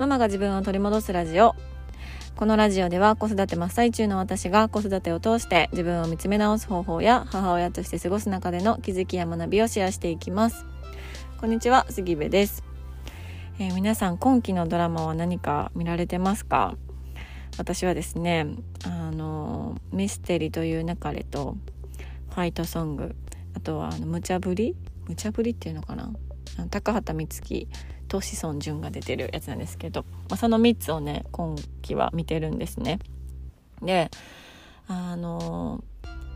ママが自分を取り戻すラジオ。このラジオでは子育て真っ最中の私が子育てを通して自分を見つめ直す方法や母親として過ごす中での気づきや学びをシェアしていきます。こんにちは杉部です、えー、皆さん今期のドラマは何か見られてますか？私はですねあのミステリーという流れとファイトソングあとはあの無茶ぶり？無茶ぶりっていうのかな？高畑充希と志尊淳が出てるやつなんですけど、まあ、その3つをね今期は見てるんですね。であの、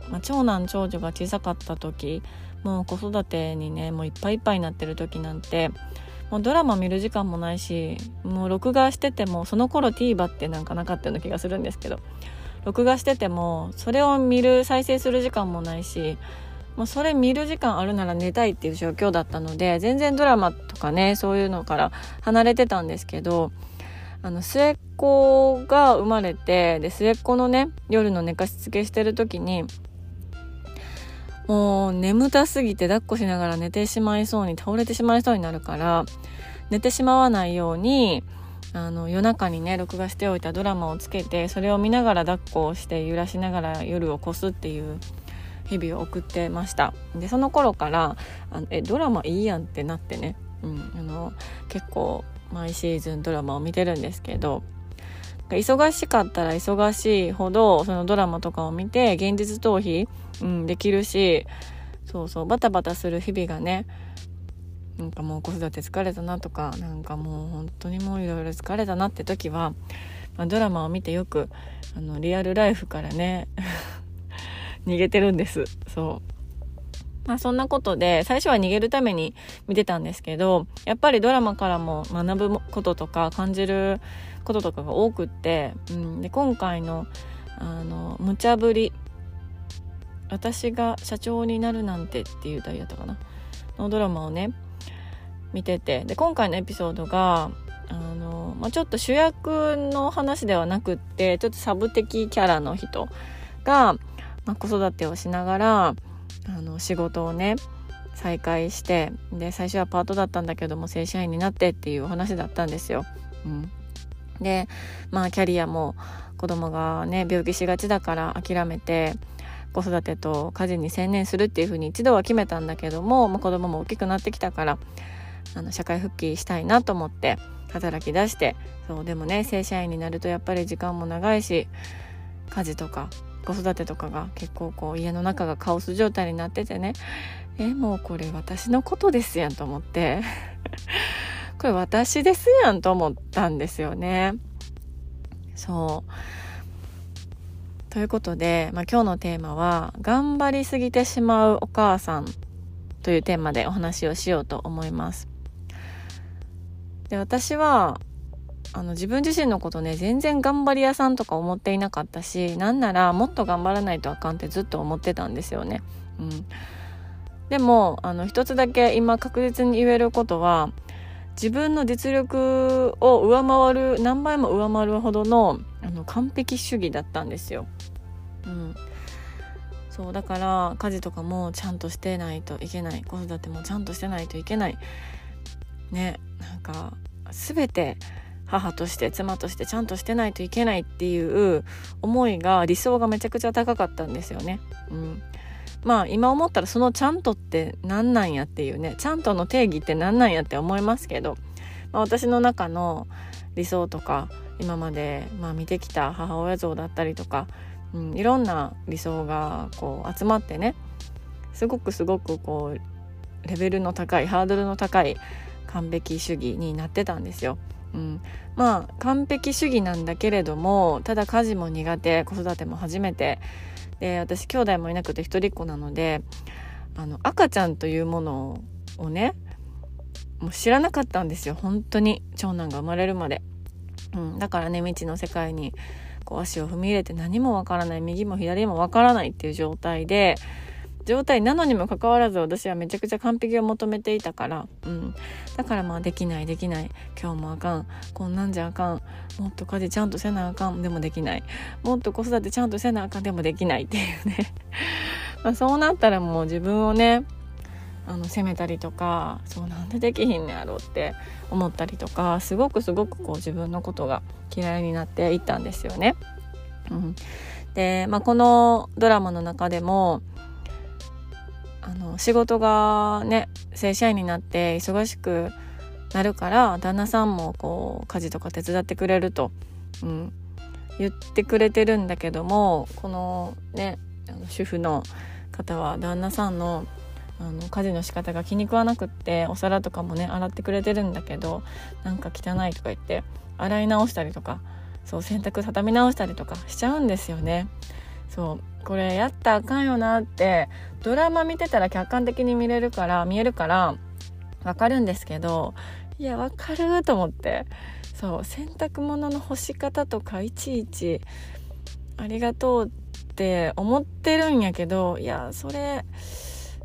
まあ、長男長女が小さかった時もう子育てにねもういっぱいいっぱいになってる時なんてもうドラマ見る時間もないしもう録画しててもその頃 TVer ってなんかなかったような気がするんですけど録画しててもそれを見る再生する時間もないしもうそれ見る時間あるなら寝たいっていう状況だったので全然ドラマとかねそういうのから離れてたんですけどあの末っ子が生まれてで末っ子のね夜の寝かしつけしてる時にもう眠たすぎて抱っこしながら寝てしまいそうに倒れてしまいそうになるから寝てしまわないようにあの夜中にね録画しておいたドラマをつけてそれを見ながら抱っこをして揺らしながら夜を越すっていう日々を送ってました。でその頃からあのえドラマいいやんってなってね、うん、あの結構毎シーズンドラマを見てるんですけど忙しかったら忙しいほどそのドラマとかを見て現実逃避、うん、できるしそうそうバタバタする日々がねなんかもう子育て疲れたなとかなんかもう本当にもういろいろ疲れたなって時は、まあ、ドラマを見てよくあのリアルライフからね逃げてるんです。そう。まあそんなことで、最初は逃げるために見てたんですけど、やっぱりドラマからも学ぶこととか感じることとかが多くって、うん、で今回の、あの、無茶ぶり、私が社長になるなんてっていう題だったかな、のドラマをね、見てて、で、今回のエピソードが、あの、まあ、ちょっと主役の話ではなくって、ちょっとサブ的キャラの人が、まあ、子育てをしながらあの仕事をね再開してで最初はパートだったんだけども正社員になってっていうお話だったんですよ。うん、でまあキャリアも子供がね病気しがちだから諦めて子育てと家事に専念するっていうふうに一度は決めたんだけども、まあ、子供も大きくなってきたからあの社会復帰したいなと思って働き出してそうでもね正社員になるとやっぱり時間も長いし家事とか子育てとかが結構こう家の中がカオス状態になっててね。えもうこれ私のことですやんと思って。これ私ですやんと思ったんですよね。そう。ということで、まあ、今日のテーマは「頑張りすぎてしまうお母さん」というテーマでお話をしようと思います。で私はあの自分自身のことね全然頑張り屋さんとか思っていなかったしなんならもっと頑張らないとあかんってずっと思ってたんですよね。うん、でもあの一つだけ今確実に言えることは自分の実力を上回る何倍も上回るほどのあの完璧主義だったんですよ。うん、そうだから家事とかもちゃんとしてないといけない子育てもちゃんとしてないといけないねなんか全て母として妻としてちゃんとしてないといけないっていう思いが理想がめちゃくちゃ高かったんですよね。うん、まあ今思ったらそのちゃんとって何なんやっていうねちゃんとの定義って何なんやって思いますけど、まあ、私の中の理想とか今までまあ見てきた母親像だったりとか、うん、いろんな理想がこう集まってねすごくすごくこうレベルの高いハードルの高い完璧主義になってたんですよ。うん、まあ完璧主義なんだけれどもただ家事も苦手子育ても初めて。で私兄弟もいなくて一人っ子なのであの赤ちゃんというものをねもう知らなかったんですよ。本当に。長男が生まれるまで、うん、だからね未知の世界にこう足を踏み入れて何もわからない。右も左もわからないっていう状態で状態なのにもかかわらず私はめちゃくちゃ完璧を求めていたから、うん、だからまあできないできない。今日もあかん。こんなんじゃあかん。もっと家事ちゃんとせなあかん。でもできない。もっと子育てちゃんとせなあかん。でもできないっていうね。まあそうなったらもう自分をねあの責めたりとかそうなんでできひんのやろうって思ったりとかすごくすごくこう自分のことが嫌いになっていったんですよね。うん、で、まあ、このドラマの中でもあの仕事がね正社員になって忙しくなるから旦那さんもこう家事とか手伝ってくれると、うん、言ってくれてるんだけどもこのねあの主婦の方は旦那さんのあの家事の仕方が気に食わなくってお皿とかもね洗ってくれてるんだけどなんか汚いとか言って洗い直したりとかそう洗濯畳み直したりとかしちゃうんですよね。そうこれやったらあかんよなってドラマ見てたら客観的に見れるから見えるからわかるんですけどいやわかると思ってそう洗濯物の干し方とかいちいちありがとうって思ってるんやけどいやそれ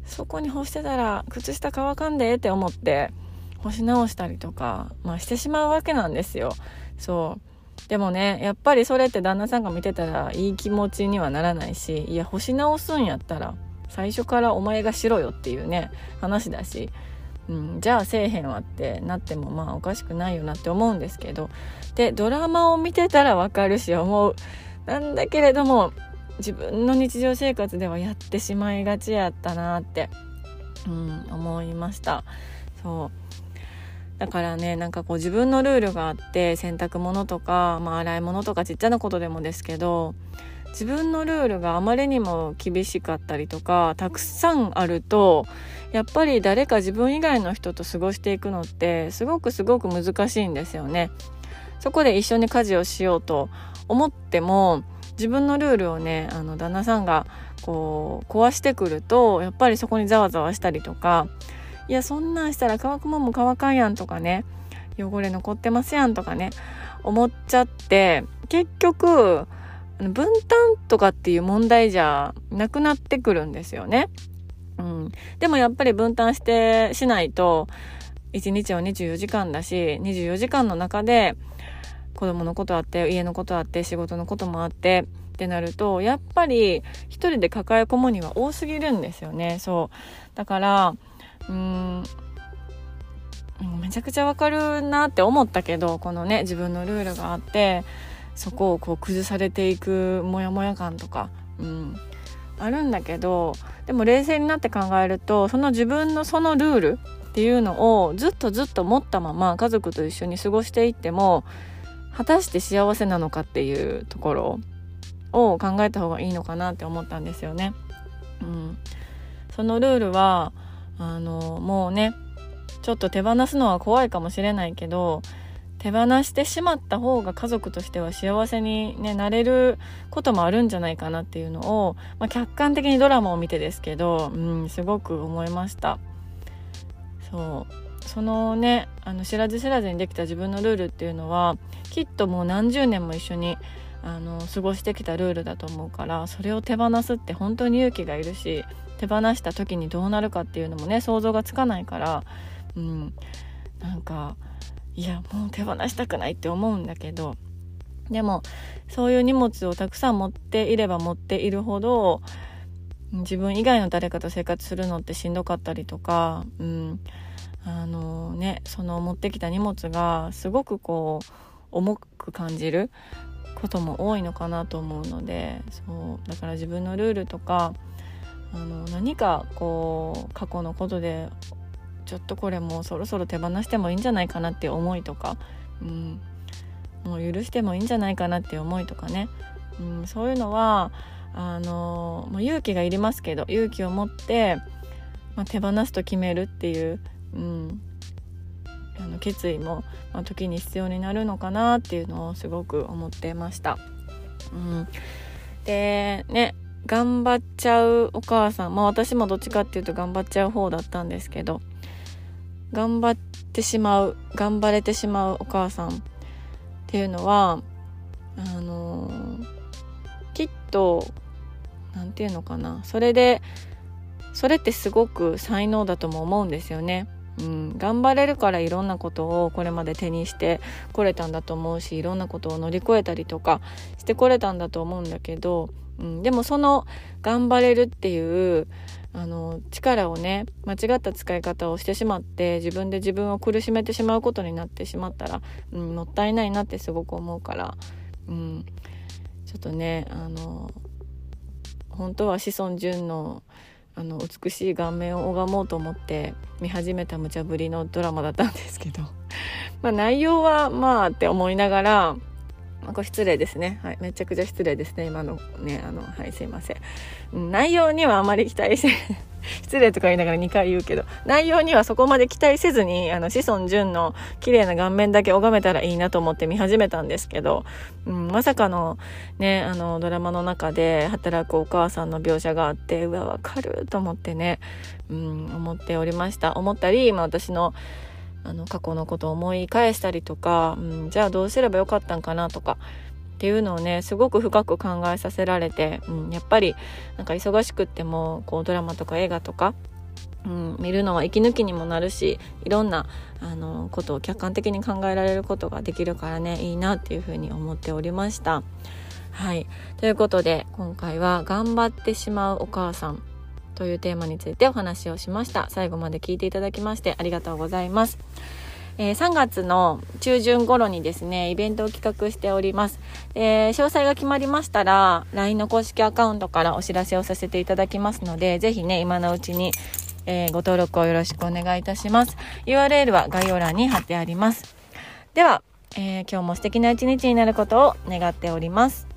そこに干してたら靴下乾かんでって思って干し直したりとか、まあ、してしまうわけなんですよ。そうでもねやっぱりそれって旦那さんが見てたらいい気持ちにはならないしいや干し直すんやったら最初からお前がしろよっていうね話だし、うん、じゃあせえへんわってなってもまあおかしくないよなって思うんですけどでドラマを見てたらわかるし思う。なんだけれども自分の日常生活ではやってしまいがちやったなって、うん、思いました。そう。だからねなんかこう自分のルールがあって洗濯物とか、まあ、洗い物とかちっちゃなことでもですけど自分のルールがあまりにも厳しかったりとかたくさんあるとやっぱり誰か自分以外の人と過ごしていくのってすごくすごく難しいんですよね。そこで一緒に家事をしようと思っても自分のルールをねあの旦那さんがこう壊してくるとやっぱりそこにざわざわしたりとかいやそんなんしたら乾くもんも乾かんやんとかね。汚れ残ってますやんとかね。思っちゃって。結局分担とかっていう問題じゃなくなってくるんですよね。うん、でもやっぱり分担してしないと1日は24時間だし24時間の中で子供のことあって家のことあって仕事のこともあってってなるとやっぱり一人で抱え込むには多すぎるんですよね。そう。だからうん。めちゃくちゃわかるなって思ったけどこのね自分のルールがあってそこをこう崩されていくモヤモヤ感とか、うん、あるんだけどでも冷静になって考えるとその自分のそのルールっていうのをずっとずっと持ったまま家族と一緒に過ごしていっても果たして幸せなのかっていうところを考えた方がいいのかなって思ったんですよね。うん、そのルールはあのもうねちょっと手放すのは怖いかもしれないけど手放してしまった方が家族としては幸せに、ね、なれることもあるんじゃないかなっていうのを、まあ、客観的にドラマを見てですけど、うん、すごく思いました。そうそのねあの知らず知らずにできた自分のルールっていうのはきっともう何十年も一緒にあの過ごしてきたルールだと思うからそれを手放すって本当に勇気がいるし手放した時にどうなるかっていうのもね想像がつかないからうん。なんかいやもう手放したくないって思うんだけどでもそういう荷物をたくさん持っていれば持っているほど自分以外の誰かと生活するのってしんどかったりとか、うん、あのねその持ってきた荷物がすごくこう重く感じる。ことも多いのかなと思うのでそうだから自分のルールとかあの何かこう過去のことでちょっとこれもうそろそろ手放してもいいんじゃないかなっていう思いとか、うん、もう許してもいいんじゃないかなっていう思いとかね、うん、そういうのはあの、まあ、勇気がいりますけど勇気を持って、まあ、手放すと決めるっていううん、あの決意も、まあ、時に必要になるのかなっていうのをすごく思ってました。うん、でね頑張っちゃうお母さんまあ私もどっちかっていうと頑張っちゃう方だったんですけど頑張ってしまう頑張れてしまうお母さんっていうのはあのー、きっと何て言うのかなそれでそれってすごく才能だとも思うんですよね。うん、頑張れるからいろんなことをこれまで手にしてこれたんだと思うしいろんなことを乗り越えたりとかしてこれたんだと思うんだけど、うん、でもその頑張れるっていうあの力をね間違った使い方をしてしまって自分で自分を苦しめてしまうことになってしまったら、うん、もったいないなってすごく思うから、うん、ちょっとねあの本当は志尊淳のあの美しい顔面を拝もうと思って見始めた無茶ぶりのドラマだったんですけど。まあ内容はまあって思いながらまあ、これ失礼ですね。はい。めちゃくちゃ失礼ですね。今のね、あの、はい、すいません。内容にはあまり期待して、失礼とか言いながら2回言うけど、内容にはそこまで期待せずに、あの、子孫淳の綺麗な顔面だけ拝めたらいいなと思って見始めたんですけど、うん、まさかのね、あの、ドラマの中で働くお母さんの描写があって、うわ、わかると思ってね、うん、思っておりました。思ったり、ま私の、あの過去のことを思い返したりとか、うん、じゃあどうすればよかったんかなとかっていうのをねすごく深く考えさせられて、うん、やっぱりなんか忙しくってもこうドラマとか映画とか、うん、見るのは息抜きにもなるしいろんなあのことを客観的に考えられることができるからねいいなっていうふうに思っておりました。はい。ということで今回は頑張ってしまうお母さんというテーマについてお話をしました。最後まで聞いていただきましてありがとうございます。えー、3月の中旬頃にですね、イベントを企画しております。えー、詳細が決まりましたら、LINE の公式アカウントからお知らせをさせていただきますので、ぜひね、今のうちに、えー、ご登録をよろしくお願いいたします。URL は概要欄に貼ってあります。では、え今日も素敵な一日になることを願っております。